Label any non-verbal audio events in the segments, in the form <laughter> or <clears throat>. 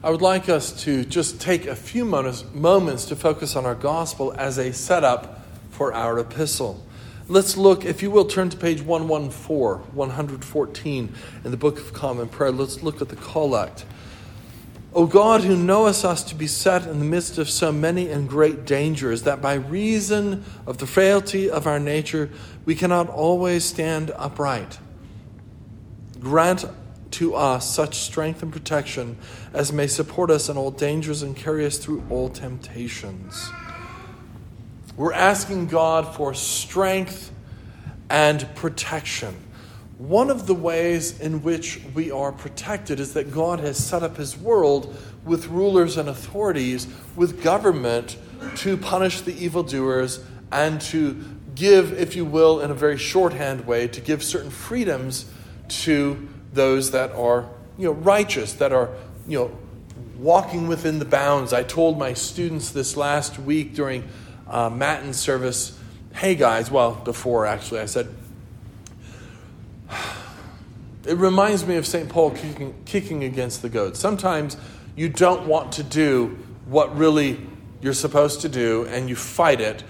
I would like us to just take a few moments to focus on our gospel as a setup for our epistle. Let's look, if you will, turn to page 114, 114 in the Book of Common Prayer. Let's look at the collect. O God, who knowest us to be set in the midst of so many and great dangers, that by reason of the frailty of our nature we cannot always stand upright, grant to us such strength and protection as may support us in all dangers and carry us through all temptations. We're asking God for strength and protection. One of the ways in which we are protected is that God has set up his world with rulers and authorities, with government to punish the evildoers and to give, if you will, in a very shorthand way, to give certain freedoms to those that are you know, righteous, that are you know, walking within the bounds. I told my students this last week during uh, Matin service, hey guys, well, before actually, I said, it reminds me of St. Paul kicking, kicking against the goats. Sometimes you don't want to do what really you're supposed to do and you fight it.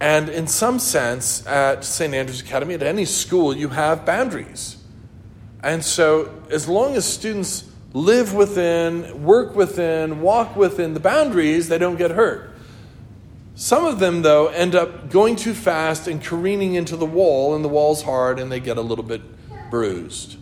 And in some sense, at St. Andrew's Academy, at any school, you have boundaries. And so, as long as students live within, work within, walk within the boundaries, they don't get hurt. Some of them, though, end up going too fast and careening into the wall, and the wall's hard and they get a little bit bruised.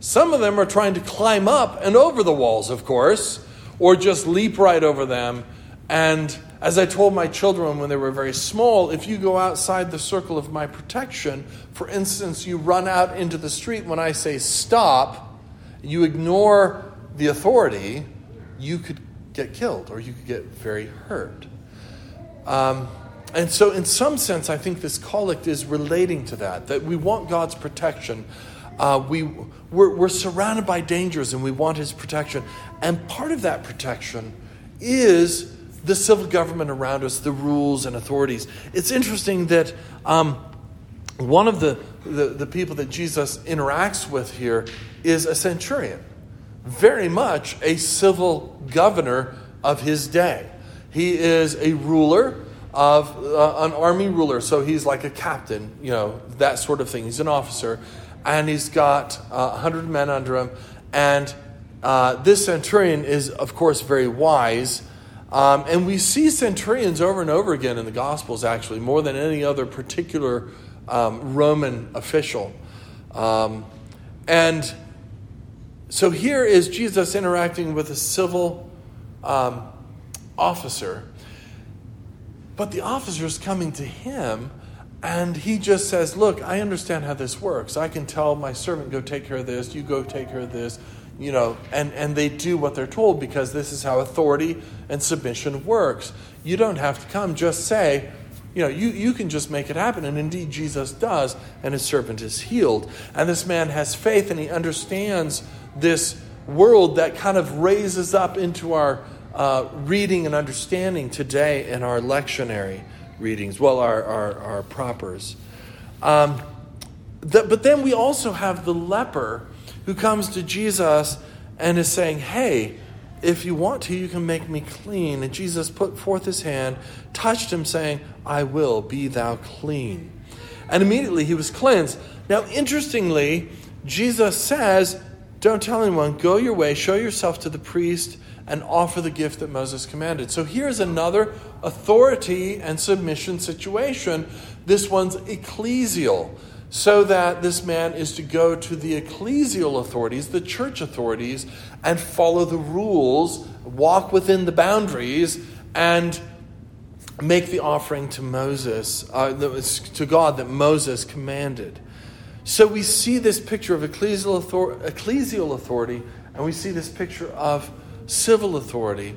Some of them are trying to climb up and over the walls, of course, or just leap right over them. And as I told my children when they were very small, if you go outside the circle of my protection, for instance, you run out into the street when I say stop, you ignore the authority, you could get killed or you could get very hurt. Um, and so, in some sense, I think this collect is relating to that, that we want God's protection uh, we, we're, we're surrounded by dangers and we want his protection. And part of that protection is the civil government around us, the rules and authorities. It's interesting that um, one of the, the, the people that Jesus interacts with here is a centurion, very much a civil governor of his day. He is a ruler of uh, an army ruler, so he's like a captain, you know, that sort of thing. He's an officer and he's got uh, 100 men under him. And uh, this centurion is, of course, very wise. Um, and we see centurions over and over again in the Gospels, actually, more than any other particular um, Roman official. Um, and so here is Jesus interacting with a civil um, officer. But the officer is coming to him and he just says, Look, I understand how this works. I can tell my servant, go take care of this, you go take care of this, you know, and, and they do what they're told because this is how authority and submission works. You don't have to come, just say, you know, you, you can just make it happen. And indeed, Jesus does, and his servant is healed. And this man has faith, and he understands this world that kind of raises up into our uh, reading and understanding today in our lectionary readings, well, our, our, our propers. Um, the, but then we also have the leper who comes to Jesus and is saying, Hey, if you want to, you can make me clean. And Jesus put forth his hand, touched him, saying, I will, be thou clean. And immediately he was cleansed. Now, interestingly, Jesus says, Don't tell anyone, go your way, show yourself to the priest and offer the gift that Moses commanded. So here's another authority and submission situation. This one's ecclesial, so that this man is to go to the ecclesial authorities, the church authorities, and follow the rules, walk within the boundaries, and make the offering to Moses, uh, to God that Moses commanded. So we see this picture of ecclesial, ecclesial authority, and we see this picture of civil authority.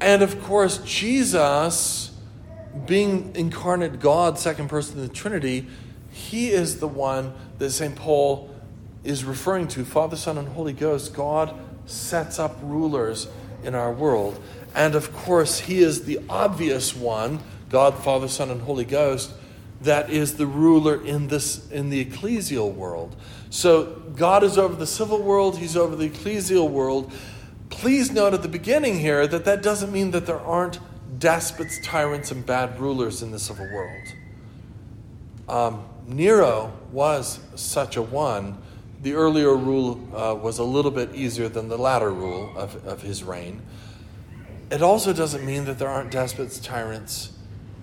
And of course, Jesus, being incarnate God, second person of the Trinity, he is the one that St. Paul is referring to Father, Son, and Holy Ghost. God sets up rulers in our world. And of course, he is the obvious one God, Father, Son, and Holy Ghost that is the ruler in this in the ecclesial world. So God is over the civil world, he's over the ecclesial world, please note at the beginning here that that doesn't mean that there aren't despots, tyrants, and bad rulers in the civil world. Um, Nero was such a one. The earlier rule uh, was a little bit easier than the latter rule of, of his reign. It also doesn't mean that there aren't despots, tyrants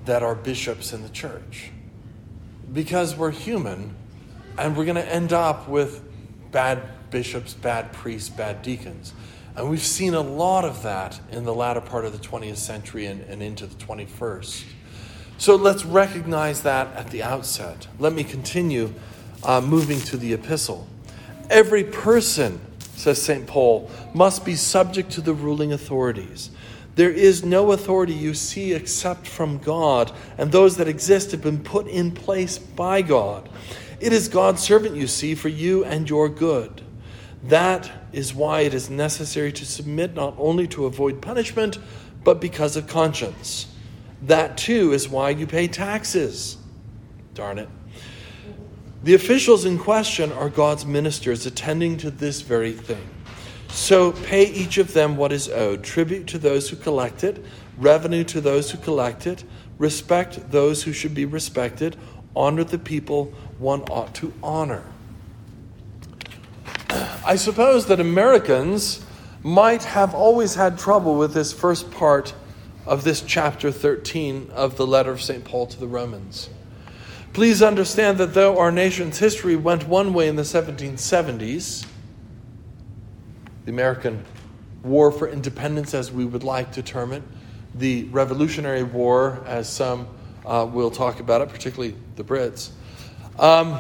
that are bishops in the church. Because we're human and we're going to end up with bad bishops, bad priests, bad deacons. And we've seen a lot of that in the latter part of the 20th century and, and into the 21st. So let's recognize that at the outset. Let me continue uh, moving to the epistle. Every person, says St. Paul, must be subject to the ruling authorities. There is no authority you see except from God, and those that exist have been put in place by God. It is God's servant you see for you and your good. That is why it is necessary to submit not only to avoid punishment, but because of conscience. That too is why you pay taxes. Darn it. The officials in question are God's ministers attending to this very thing. So pay each of them what is owed tribute to those who collect it, revenue to those who collect it, respect those who should be respected, honor the people one ought to honor. I suppose that Americans might have always had trouble with this first part of this chapter 13 of the letter of St. Paul to the Romans. Please understand that though our nation's history went one way in the 1770s, the American War for Independence, as we would like to term it, the Revolutionary War, as some uh, will talk about it, particularly the Brits, um,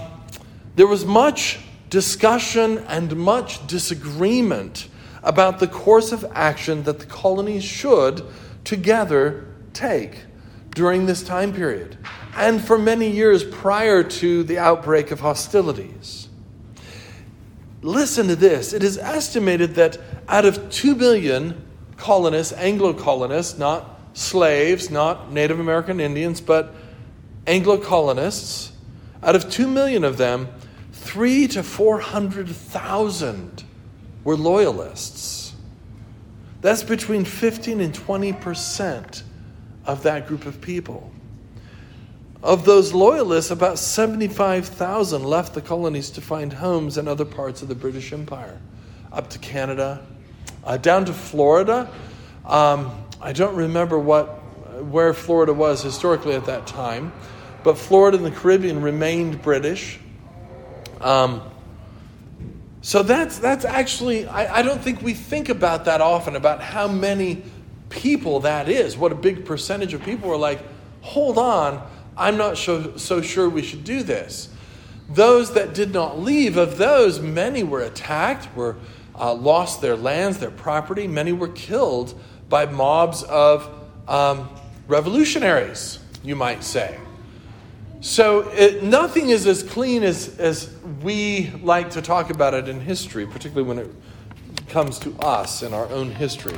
there was much discussion and much disagreement about the course of action that the colonies should together take during this time period and for many years prior to the outbreak of hostilities. Listen to this. It is estimated that out of 2 billion colonists, Anglo colonists, not slaves, not Native American Indians, but Anglo colonists, out of 2 million of them, three to 400,000 were loyalists. That's between 15 and 20 percent of that group of people. Of those loyalists, about 75,000 left the colonies to find homes in other parts of the British Empire, up to Canada, uh, down to Florida. Um, I don't remember what, where Florida was historically at that time, but Florida and the Caribbean remained British. Um, so that's, that's actually, I, I don't think we think about that often, about how many people that is. What a big percentage of people are like, hold on, I'm not so, so sure we should do this. Those that did not leave, of those, many were attacked, were uh, lost their lands, their property. Many were killed by mobs of um, revolutionaries, you might say. So it, nothing is as clean as, as we like to talk about it in history, particularly when it comes to us in our own history.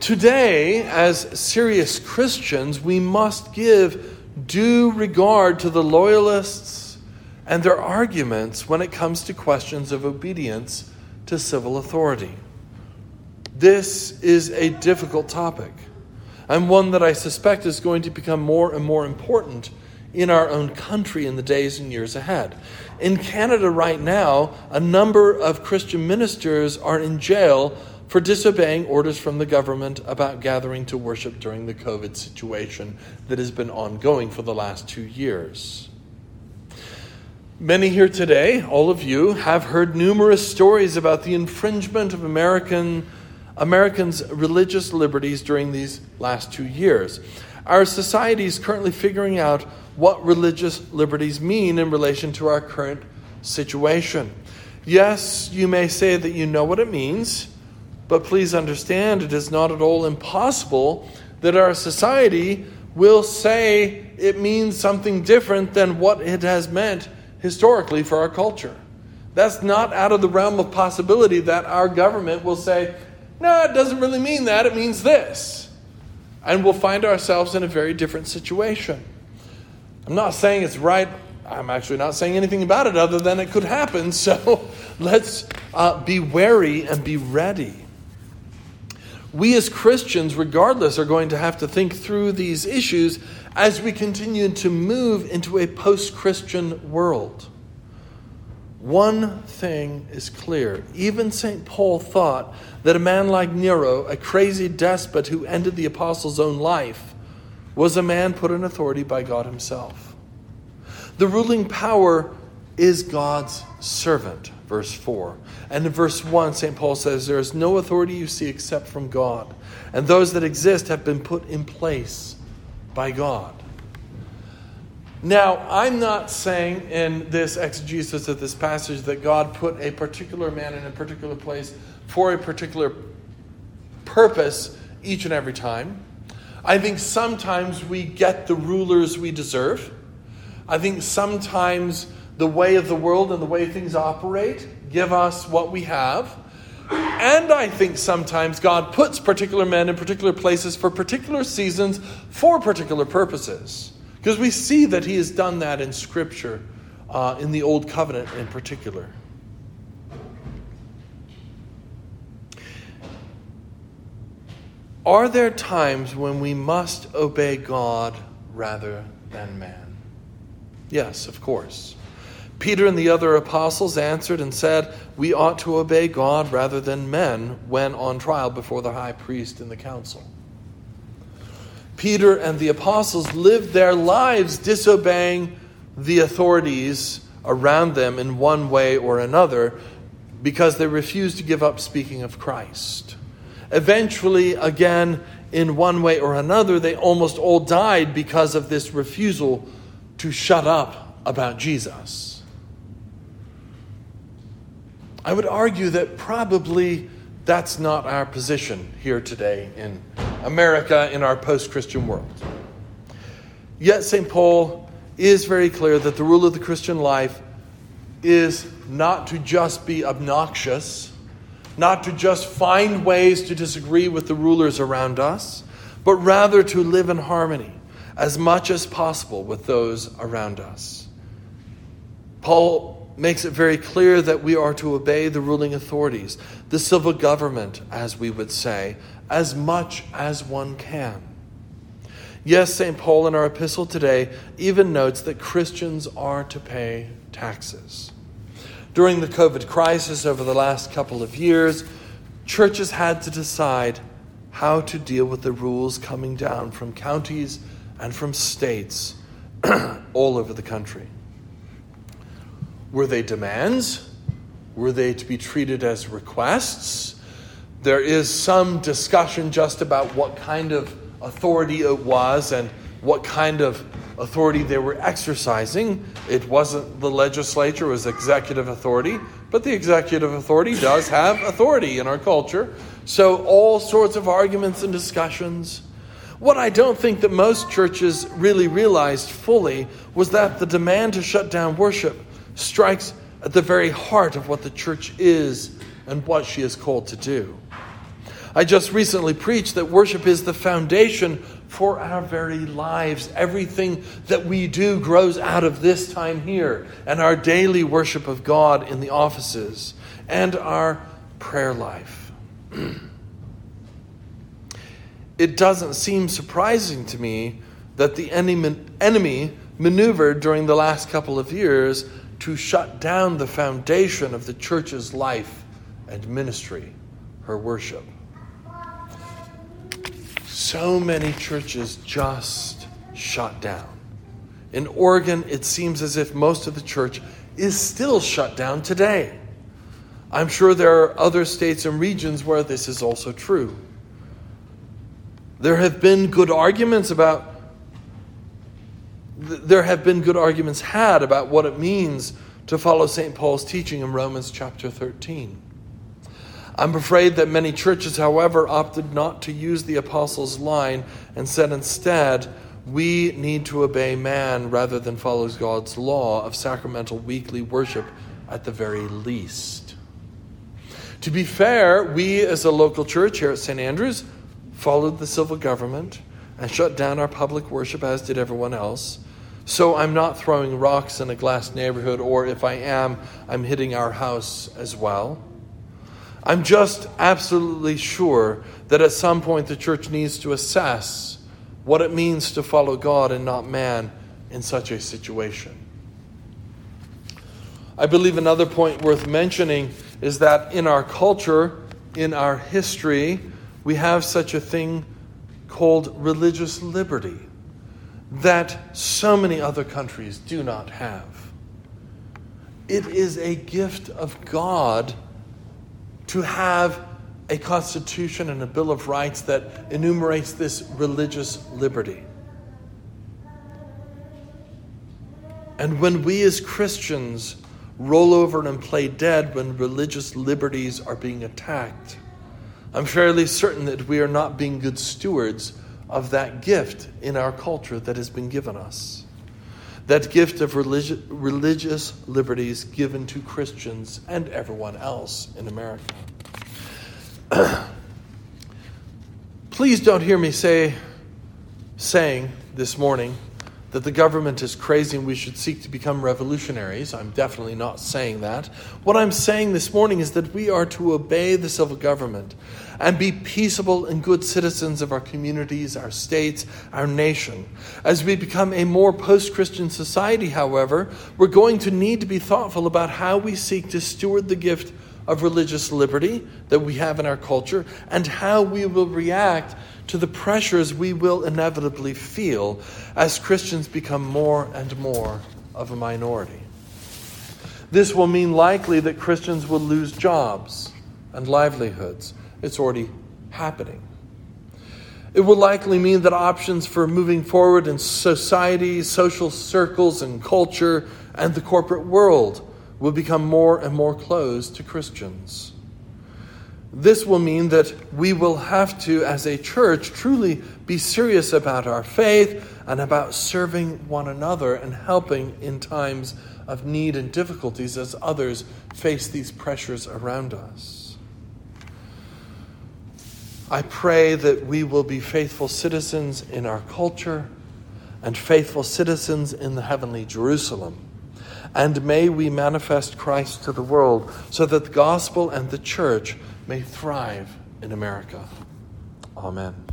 Today, as serious Christians, we must give due regard to the loyalists and their arguments when it comes to questions of obedience to civil authority. This is a difficult topic and one that I suspect is going to become more and more important in our own country in the days and years ahead. In Canada right now, a number of Christian ministers are in jail for disobeying orders from the government about gathering to worship during the COVID situation that has been ongoing for the last two years. Many here today, all of you, have heard numerous stories about the infringement of American Americans' religious liberties during these last two years. Our society is currently figuring out what religious liberties mean in relation to our current situation. Yes, you may say that you know what it means, but please understand it is not at all impossible that our society will say it means something different than what it has meant historically for our culture. That's not out of the realm of possibility that our government will say, no, it doesn't really mean that. It means this. And we'll find ourselves in a very different situation. I'm not saying it's right. I'm actually not saying anything about it other than it could happen. <laughs> So Let's uh, be wary and be ready. We as Christians, regardless, are going to have to think through these issues as we continue to move into a post Christian world. One thing is clear. Even St. Paul thought that a man like Nero, a crazy despot who ended the apostle's own life, was a man put in authority by God Himself. The ruling power is God's servant, verse 4. And in verse 1, St. Paul says, There is no authority you see except from God, and those that exist have been put in place by God. Now, I'm not saying in this exegesis of this passage that God put a particular man in a particular place for a particular purpose each and every time. I think sometimes we get the rulers we deserve. I think sometimes the way of the world and the way things operate give us what we have. And I think sometimes God puts particular men in particular places for particular seasons for particular purposes. Because we see that He has done that in Scripture, uh, in the Old Covenant in particular. Are there times when we must obey God rather than man? Yes, of course. Peter and the other apostles answered and said, We ought to obey God rather than men when on trial before the high priest in the council. Peter and the apostles lived their lives disobeying the authorities around them in one way or another because they refused to give up speaking of Christ. Eventually, again, in one way or another, they almost all died because of this refusal to shut up about Jesus. I would argue that probably that's not our position here today in America, in our post Christian world. Yet, St. Paul is very clear that the rule of the Christian life is not to just be obnoxious, not to just find ways to disagree with the rulers around us, but rather to live in harmony as much as possible with those around us. Paul makes it very clear that we are to obey the ruling authorities, the civil government, as we would say, as much as one can. Yes, St. Paul in our epistle today even notes that Christians are to pay taxes. During the COVID crisis over the last couple of years, churches had to decide how to deal with the rules coming down from counties and from states <clears throat> all over the country. Were they demands? Were they to be treated as requests? There is some discussion just about what kind of authority it was and what kind of authority they were exercising. It wasn't the legislature, it was executive authority, but the executive authority does have authority in our culture. So, all sorts of arguments and discussions. What I don't think that most churches really realized fully was that the demand to shut down worship strikes at the very heart of what the church is and what she is called to do. I just recently preached that worship is the foundation for our very lives. Everything that we do grows out of this time here and our daily worship of God in the offices and our prayer life. <clears throat> it doesn't seem surprising to me that the enemy maneuvered during the last couple of years to shut down the foundation of the church's life and ministry, her worship. So many churches just shut down. In Oregon, it seems as if most of the church is still shut down today. I'm sure there are other states and regions where this is also true. There have been good arguments about there have been good arguments had about what it means to follow St. Paul's teaching in Romans chapter 13. I'm afraid that many churches, however, opted not to use the apostles' line and said instead, we need to obey man rather than follow God's law of sacramental weekly worship at the very least. To be fair, we as a local church here at St. Andrews followed the civil government and shut down our public worship as did everyone else So I'm not throwing rocks in a glass neighborhood, or if I am, I'm hitting our house as well. I'm just absolutely sure that at some point the church needs to assess what it means to follow God and not man in such a situation. I believe another point worth mentioning is that in our culture, in our history, we have such a thing called religious liberty that so many other countries do not have. It is a gift of God to have a constitution and a Bill of Rights that enumerates this religious liberty. And when we as Christians roll over and play dead when religious liberties are being attacked, I'm fairly certain that we are not being good stewards of that gift in our culture that has been given us. That gift of religi- religious liberties given to Christians and everyone else in America. <clears throat> Please don't hear me say, saying this morning that the government is crazy and we should seek to become revolutionaries. I'm definitely not saying that. What I'm saying this morning is that we are to obey the civil government and be peaceable and good citizens of our communities, our states, our nation. As we become a more post Christian society, however, we're going to need to be thoughtful about how we seek to steward the gift of religious liberty that we have in our culture and how we will react to the pressures we will inevitably feel as Christians become more and more of a minority. This will mean likely that Christians will lose jobs and livelihoods. It's already happening. It will likely mean that options for moving forward in society, social circles, and culture, and the corporate world will become more and more closed to Christians. This will mean that we will have to, as a church, truly be serious about our faith and about serving one another and helping in times of need and difficulties as others face these pressures around us. I pray that we will be faithful citizens in our culture and faithful citizens in the heavenly Jerusalem and may we manifest Christ to the world so that the gospel and the church may thrive in America. Amen.